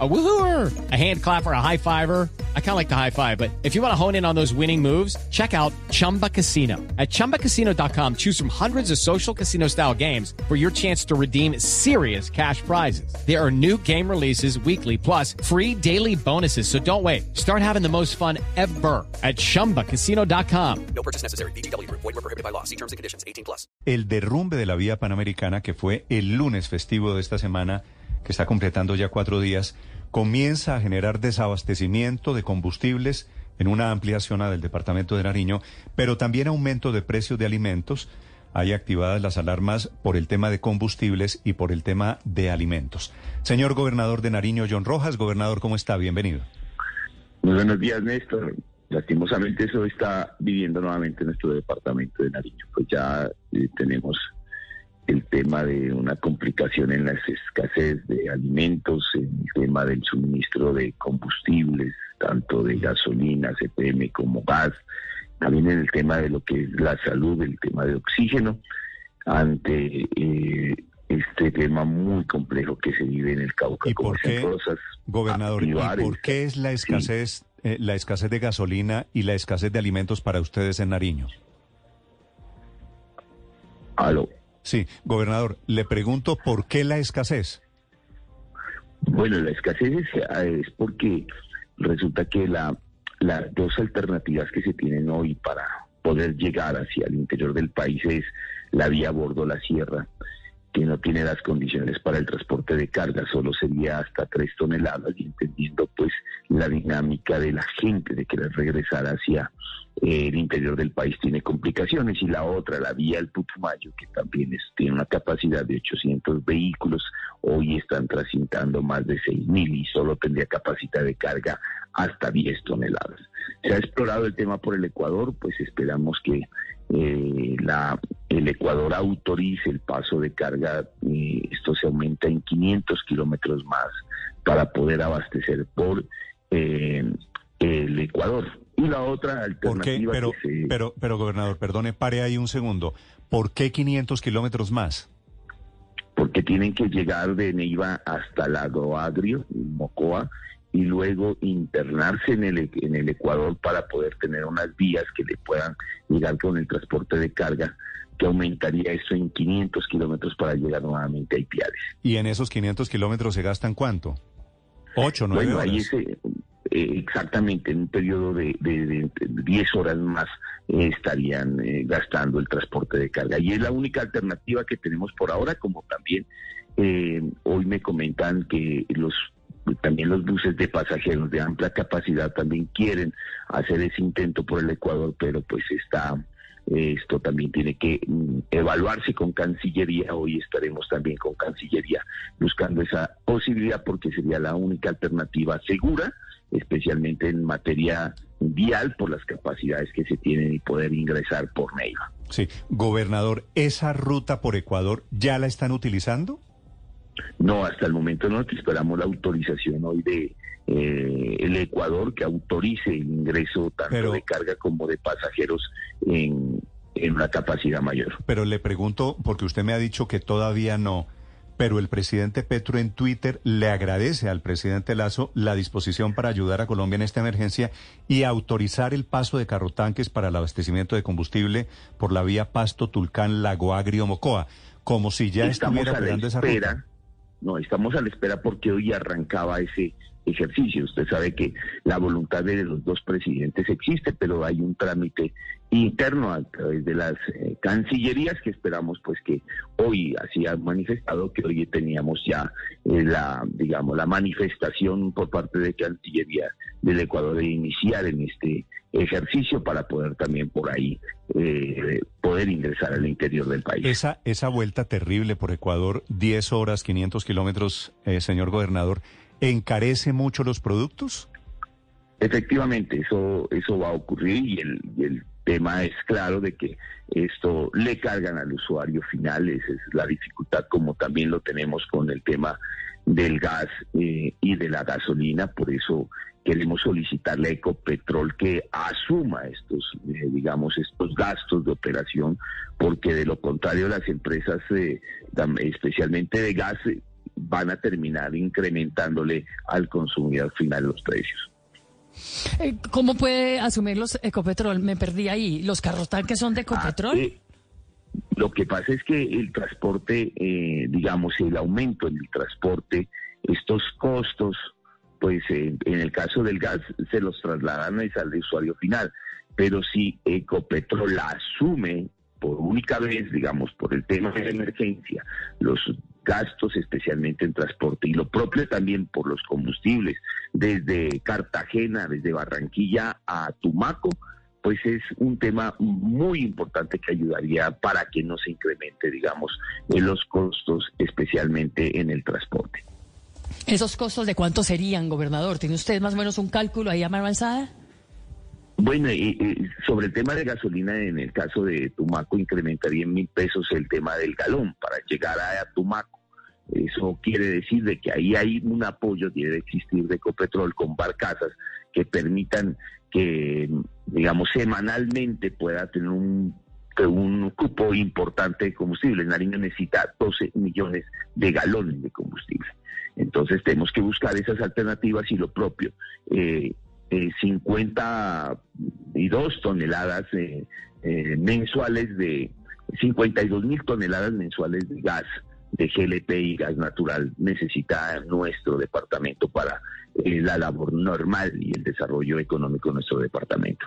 A woohooer, a hand clapper, a high fiver. I kind of like the high five, but if you want to hone in on those winning moves, check out Chumba Casino. At ChumbaCasino.com, choose from hundreds of social casino style games for your chance to redeem serious cash prizes. There are new game releases weekly, plus free daily bonuses. So don't wait. Start having the most fun ever at ChumbaCasino.com. No purchase necessary. BGW. Void were prohibited by law. See terms and conditions. 18 plus. El derrumbe de la vía panamericana, que fue el lunes festivo de esta semana, que está completando ya cuatro días, comienza a generar desabastecimiento de combustibles en una amplia zona del departamento de Nariño, pero también aumento de precios de alimentos. Hay activadas las alarmas por el tema de combustibles y por el tema de alimentos. Señor gobernador de Nariño, John Rojas, gobernador, ¿cómo está? Bienvenido. Muy buenos días, Néstor. Lastimosamente eso está viviendo nuevamente nuestro departamento de Nariño. Pues ya eh, tenemos el tema de una complicación en la escasez de alimentos, el tema del suministro de combustibles, tanto de gasolina, CPM como gas, también en el tema de lo que es la salud, el tema de oxígeno, ante eh, este tema muy complejo que se vive en el Cauca. ¿Y por qué, gobernador, ¿y por qué es la escasez, eh, la escasez de gasolina y la escasez de alimentos para ustedes en Nariño? Aló. Sí, gobernador, le pregunto por qué la escasez. Bueno, la escasez es, porque resulta que la, las dos alternativas que se tienen hoy para poder llegar hacia el interior del país es la vía bordo-la sierra que no tiene las condiciones para el transporte de carga, solo sería hasta tres toneladas y entendiendo pues la dinámica de la gente de querer regresar hacia eh, el interior del país tiene complicaciones y la otra, la vía del Putumayo, que también tiene una capacidad de 800 vehículos, hoy están transitando más de 6.000 y solo tendría capacidad de carga hasta 10 toneladas. Se ha explorado el tema por el Ecuador, pues esperamos que eh, la, el Ecuador autorice el paso de carga, y esto se aumenta en 500 kilómetros más para poder abastecer por eh, el Ecuador. Y la otra alternativa. Pero, pero, pero, gobernador, perdone, pare ahí un segundo. ¿Por qué 500 kilómetros más? Porque tienen que llegar de Neiva hasta Lago Agrio, Mocoa, y luego internarse en el, en el Ecuador para poder tener unas vías que le puedan llegar con el transporte de carga que aumentaría eso en 500 kilómetros para llegar nuevamente a Ipiales. ¿Y en esos 500 kilómetros se gastan cuánto? ¿Ocho, nueve bueno, horas? Ahí ese, eh, exactamente, en un periodo de, de, 10 horas más eh, estarían eh, gastando el transporte de carga. Y es la única alternativa que tenemos por ahora, como también hoy me comentan que los también los buses de pasajeros de amplia capacidad también quieren hacer ese intento por el Ecuador, pero pues está esto también tiene que mm, evaluarse con Cancillería. Hoy estaremos también con Cancillería buscando esa posibilidad porque sería la única alternativa segura, especialmente en materia vial por las capacidades que se tienen y poder ingresar por Neiva. Sí, gobernador, ¿esa ruta por Ecuador ya la están utilizando? No, hasta el momento no. Esperamos la autorización hoy de eh, el Ecuador que autorice el ingreso tanto de carga como de pasajeros en, en una capacidad mayor. Pero le pregunto, porque usted me ha dicho que todavía no, pero el presidente Petro en Twitter le agradece al presidente Lazo la disposición para ayudar a Colombia en esta emergencia y autorizar el paso de carrotanques para el abastecimiento de combustible por la vía Pasto, Tulcán, Lago Agrio, Mocoa, como si ya estuviera operando esa ruta. No, estamos a la espera porque hoy arrancaba ese ejercicio. Usted sabe que la voluntad de los dos presidentes existe, pero hay un trámite interno a través de las eh, cancillerías que esperamos pues que hoy así ha manifestado que hoy teníamos ya eh, la digamos la manifestación por parte de Cancillería del Ecuador de iniciar en este ejercicio para poder también por ahí eh, poder ingresar al interior del país. Esa, esa vuelta terrible por Ecuador, 10 horas, 500 kilómetros, eh, señor gobernador, ¿encarece mucho los productos? Efectivamente, eso, eso va a ocurrir y el, el tema es claro de que esto le cargan al usuario final, esa es la dificultad como también lo tenemos con el tema del gas eh, y de la gasolina, por eso queremos solicitarle a Ecopetrol que asuma estos, eh, digamos, estos gastos de operación, porque de lo contrario las empresas, eh, especialmente de gas, van a terminar incrementándole al consumidor final los precios. ¿Cómo puede asumir los Ecopetrol? Me perdí ahí. ¿Los carros tanques son de Ecopetrol? Ah, lo que pasa es que el transporte, digamos, el aumento en el transporte, estos costos pues en el caso del gas se los trasladan al usuario final. Pero si Ecopetrol la asume por única vez, digamos, por el tema de la emergencia, los gastos especialmente en transporte y lo propio también por los combustibles, desde Cartagena, desde Barranquilla a Tumaco, pues es un tema muy importante que ayudaría para que no se incremente, digamos, en los costos, especialmente en el transporte. ¿Esos costos de cuánto serían, gobernador? ¿Tiene usted más o menos un cálculo ahí a mano avanzada? Bueno, y, sobre el tema de gasolina, en el caso de Tumaco, incrementaría en mil pesos el tema del galón para llegar a, Tumaco. Eso quiere decir de que ahí hay un apoyo, debe existir de Ecopetrol con barcazas que permitan que, digamos, semanalmente pueda tener un, un cupo importante de combustible. Nariño necesita 12 millones de galones de combustible. Entonces tenemos que buscar esas alternativas y lo propio. Eh, eh, 52 toneladas eh, eh, mensuales de 52 mil toneladas mensuales de gas de GLP y gas natural necesita nuestro departamento para eh, la labor normal y el desarrollo económico de nuestro departamento.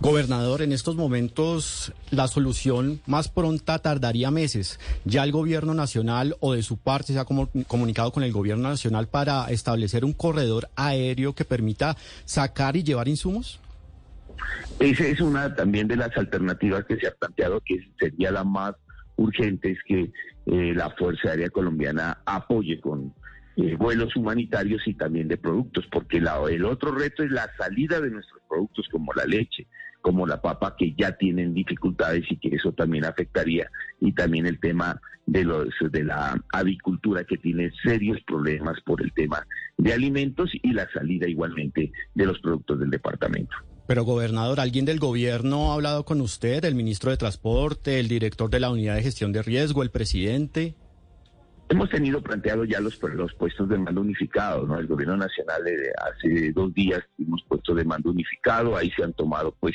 Gobernador, en estos momentos la solución más pronta tardaría meses. ¿Ya el gobierno nacional o de su parte se ha comunicado con el gobierno nacional para establecer un corredor aéreo que permita sacar y llevar insumos? Esa es una también de las alternativas que se ha planteado, que sería la más urgente, es que eh, la Fuerza Aérea Colombiana apoye con eh, vuelos humanitarios y también de productos, porque el otro reto es la salida de nuestros productos como la leche, como la papa, que ya tienen dificultades y que eso también afectaría, y también el tema de, los, de la avicultura, que tiene serios problemas por el tema de alimentos y la salida igualmente de los productos del departamento. Pero, gobernador, ¿alguien del gobierno ha hablado con usted, el ministro de Transporte, el director de la Unidad de Gestión de Riesgo, el presidente? Hemos tenido planteado ya los, los puestos de mando unificado, ¿no? El gobierno nacional eh, hace dos días hemos puesto de mando unificado, ahí se han tomado pues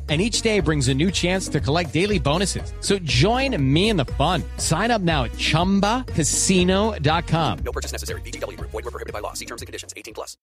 and each day brings a new chance to collect daily bonuses. So join me in the fun. Sign up now at ChumbaCasino.com. No purchase necessary. BGW. Void were prohibited by law. See terms and conditions. 18 plus.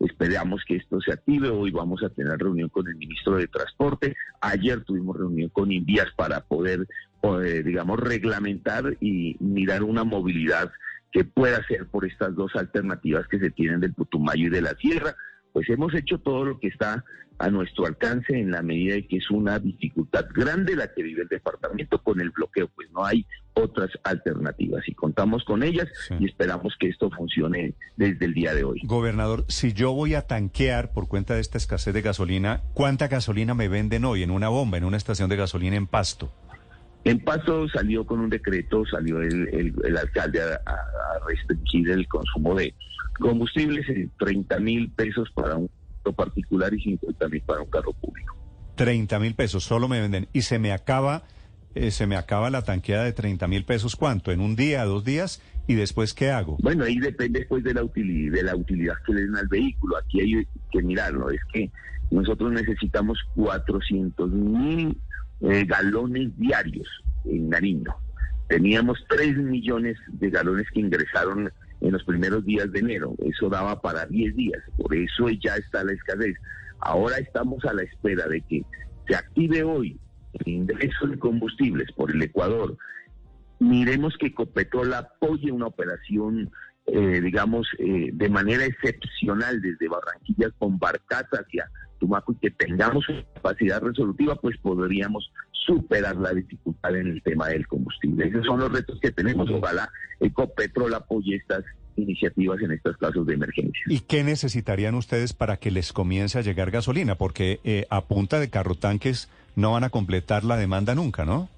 Esperamos que esto se active. Hoy vamos a tener reunión con el ministro de Transporte. Ayer tuvimos reunión con Invías para poder, poder, digamos, reglamentar y mirar una movilidad que pueda ser por estas dos alternativas que se tienen del Putumayo y de la Sierra pues hemos hecho todo lo que está a nuestro alcance en la medida de que es una dificultad grande la que vive el departamento con el bloqueo, pues no hay otras alternativas y contamos con ellas y esperamos que esto funcione desde el día de hoy. Gobernador, si yo voy a tanquear por cuenta de esta escasez de gasolina, ¿cuánta gasolina me venden hoy en una bomba, en una estación de gasolina en Pasto? En Pasto salió con un decreto, salió el, alcalde a, a restringir el consumo de combustibles en 30 mil pesos para un carro particular y 50 mil para un carro público. 30 mil pesos, solo me venden. Y se me acaba, eh, se me acaba la tanqueada de 30 mil pesos, ¿cuánto? ¿En un día, dos días? ¿Y después qué hago? Bueno, ahí depende después de la utilidad, de la utilidad que le den al vehículo. Aquí hay que mirarlo. Es que nosotros necesitamos 400 mil eh, galones diarios en Nariño. Teníamos 3 millones de galones que ingresaron en los primeros días de enero. Eso daba para 10 días, por eso ya está la escasez. Ahora estamos a la espera de que se active hoy el ingreso de combustibles por el Ecuador. Miremos que Copetrol apoye una operación, eh, digamos, eh, de manera excepcional desde Barranquilla con barcas hacia Tumaco y que tengamos una capacidad resolutiva, pues podríamos superar la dificultad en el tema del combustible. Esos son los retos que tenemos. Ojalá Ecopetrol apoye estas iniciativas en estos casos de emergencia. ¿Y qué necesitarían ustedes para que les comience a llegar gasolina? Porque eh, a punta de carro tanques no van a completar la demanda nunca, ¿no?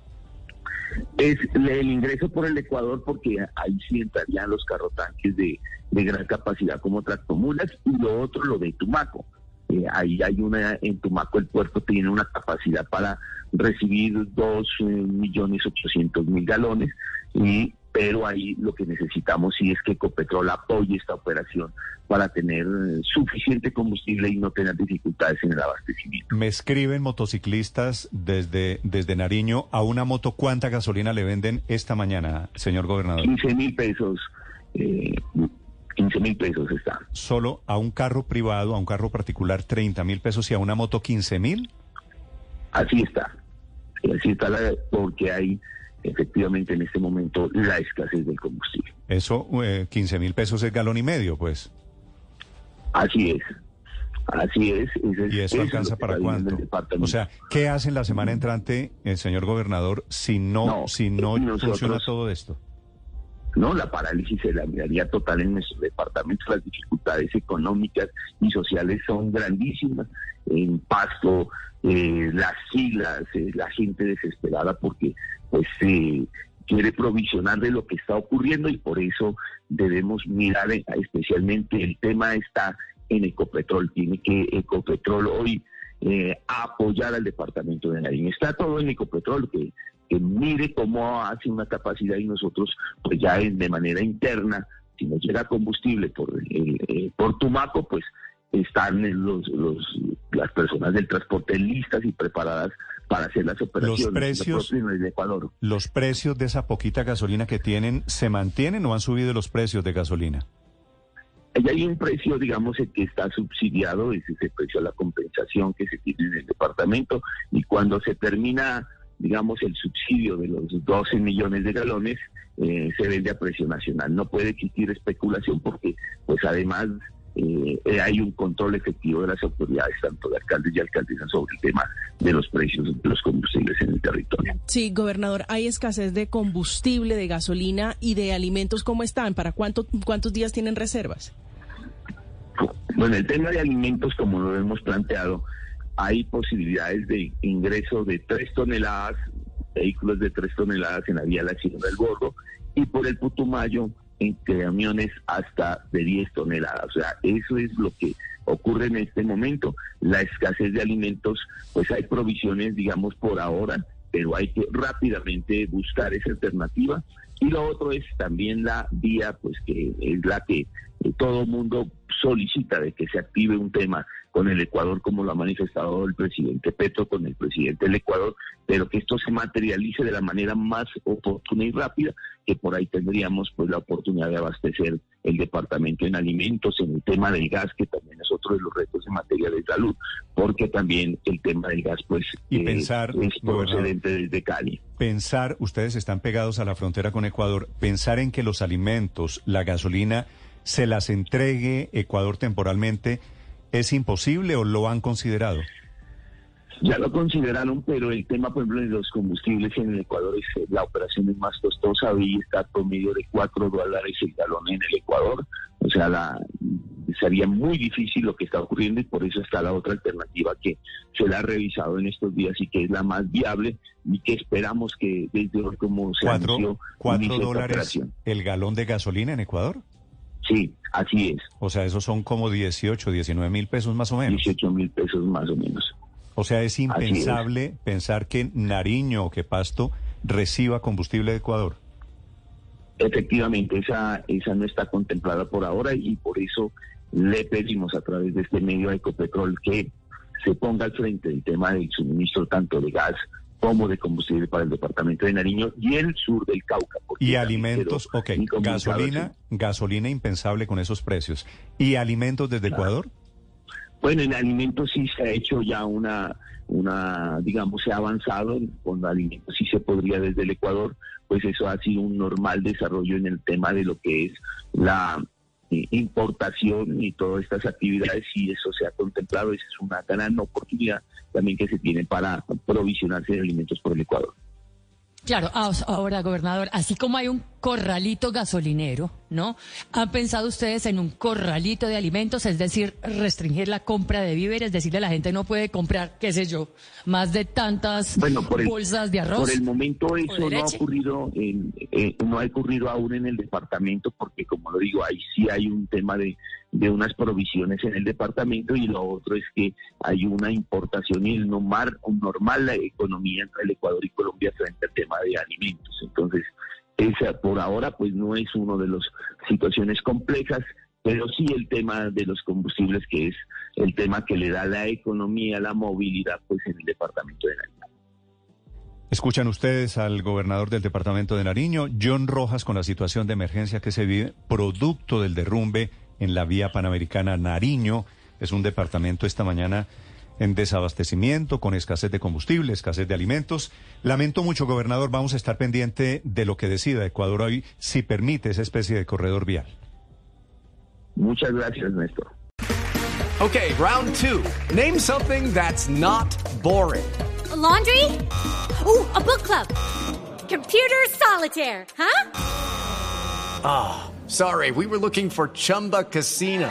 Es el ingreso por el Ecuador porque ahí sí entrarían los carrotanques de, de gran capacidad como tractomulas y lo otro lo de Tumaco. Eh, ahí hay una, en Tumaco el puerto tiene una capacidad para recibir dos eh, millones ochocientos mil galones y pero ahí lo que necesitamos sí es que Ecopetrol apoye esta operación para tener eh, suficiente combustible y no tener dificultades en el abastecimiento. Me escriben motociclistas desde, desde Nariño, a una moto, ¿cuánta gasolina le venden esta mañana, señor gobernador? 15 mil pesos, eh, 15 mil pesos está. Solo a un carro privado, a un carro particular, 30 mil pesos y a una moto, 15 mil. Así está, así está la, porque hay efectivamente en este momento la escasez del combustible. Eso, eh, 15 mil pesos es galón y medio, pues. Así es. Así es. es- ¿Y eso es alcanza para cuánto? O sea, ¿qué hacen la semana entrante, el señor gobernador, si no, No, si no nosotros- funciona todo esto? No, la parálisis se la miraría total en nuestro departamento. Las dificultades económicas y sociales son grandísimas. En Pasto, eh, las siglas, eh, la gente desesperada porque pues eh, quiere provisionar de lo que está ocurriendo y por eso debemos mirar especialmente el tema está en Ecopetrol. Tiene que Ecopetrol hoy eh, apoyar al departamento de Nariño. Está todo en Ecopetrol que mire cómo hace una capacidad y nosotros, pues ya de manera interna, si nos llega combustible por, eh, por Tumaco, pues están los, los, las personas del transporte listas y preparadas para hacer las operaciones. Lo precios- el Ecuador. ¿Los precios de esa poquita gasolina que tienen se mantienen o han subido los precios de gasolina? Ahí hay un precio, digamos, el que está subsidiado, es ese precio a la compensación que se tiene en el departamento, y cuando se termina, digamos, el subsidio de los 12 millones de galones, eh, se vende a precio nacional. No puede existir especulación porque, pues además, eh, eh, hay un control efectivo de las autoridades, tanto de alcaldes y alcaldesas, sobre el tema de los precios de los combustibles en el territorio. Sí, gobernador, hay escasez de combustible, de gasolina y de alimentos. ¿Cómo están? ¿Para cuánto, cuántos días tienen reservas? Bueno, el tema de alimentos, como lo hemos planteado, hay posibilidades de ingreso de tres toneladas, vehículos de tres toneladas en la vía La Sierra del Borro, y por el Putumayo en camiones hasta de 10 toneladas. O sea, eso es lo que ocurre en este momento. La escasez de alimentos, pues hay provisiones, digamos, por ahora, pero hay que rápidamente buscar esa alternativa. Y lo otro es también la vía, pues que es la que eh, todo mundo solicita de que se active un tema con el Ecuador, como lo ha manifestado el presidente Petro con el presidente del Ecuador, pero que esto se materialice de la manera más oportuna y rápida, que por ahí tendríamos pues la oportunidad de abastecer el departamento en alimentos, en el tema del gas, que también es otro de los retos en materia de salud, porque también el tema del gas pues Y eh, pensar, es procedente desde Cali. Pensar, ustedes están pegados a la frontera con Ecuador, pensar en que los alimentos, la gasolina, se las entregue Ecuador temporalmente, ¿es imposible o lo han considerado? Ya lo consideraron, pero el tema, por ejemplo, de los combustibles en el Ecuador, es, la operación es más costosa, y está a promedio de 4 dólares el galón en el Ecuador. O sea, la, sería muy difícil lo que está ocurriendo y por eso está la otra alternativa que se la ha revisado en estos días y que es la más viable y que esperamos que desde hoy como se ¿Cuatro, anunció, cuatro dólares el galón de gasolina en Ecuador? Sí, así es, O sea, esos son como 18, 19 mil pesos más o menos. 18 mil pesos más o menos. O sea, es es. impensable pensar que Nariño o que Pasto reciba combustible de Ecuador. Efectivamente, esa, esa no está contemplada por ahora y por eso le pedimos a través de este medio a Ecopetrol que se ponga al frente el tema del suministro tanto de gas como de combustible para el departamento de Nariño y el sur del Cauca. Y alimentos, ok, gasolina, gasolina impensable con esos precios. ¿Y alimentos desde Ecuador? Bueno, en alimentos sí se ha hecho ya una, una, digamos, se ha avanzado, con alimentos sí se podría desde el Ecuador, pues eso ha sido un normal desarrollo en el tema de lo que es la eh, importación y todas estas actividades, si eso se ha contemplado, esa es una gran oportunidad también que se tiene para provisionarse de alimentos por el Ecuador. Claro, ah, ahora, gobernador, así como hay un corralito gasolinero, ¿no? ¿Han pensado ustedes en un corralito de alimentos? Es decir, restringir la compra de víveres, decirle a la gente no puede comprar, qué sé yo, más de tantas bolsas de arroz. Por el momento eso no ha ocurrido, en, eh, no ha ocurrido aún en el departamento, porque como lo digo, ahí sí hay un tema de, de unas provisiones en el departamento y lo otro es que hay una importación y el normal, normal la economía entre el Ecuador y Colombia frente al tema de alimentos. Entonces, esa por ahora pues no es una de las situaciones complejas, pero sí el tema de los combustibles que es el tema que le da la economía, la movilidad pues en el departamento de Nariño. Escuchan ustedes al gobernador del departamento de Nariño, John Rojas, con la situación de emergencia que se vive producto del derrumbe en la vía panamericana Nariño. Es un departamento esta mañana en desabastecimiento, con escasez de combustible, escasez de alimentos. Lamento mucho, gobernador, vamos a estar pendiente de lo que decida Ecuador hoy, si permite esa especie de corredor vial. Muchas gracias, Néstor. Okay, round two. Name something that's not boring. laundry? Ooh, a book club. Computer solitaire, huh? Ah, oh, sorry, we were looking for Chumba Casino.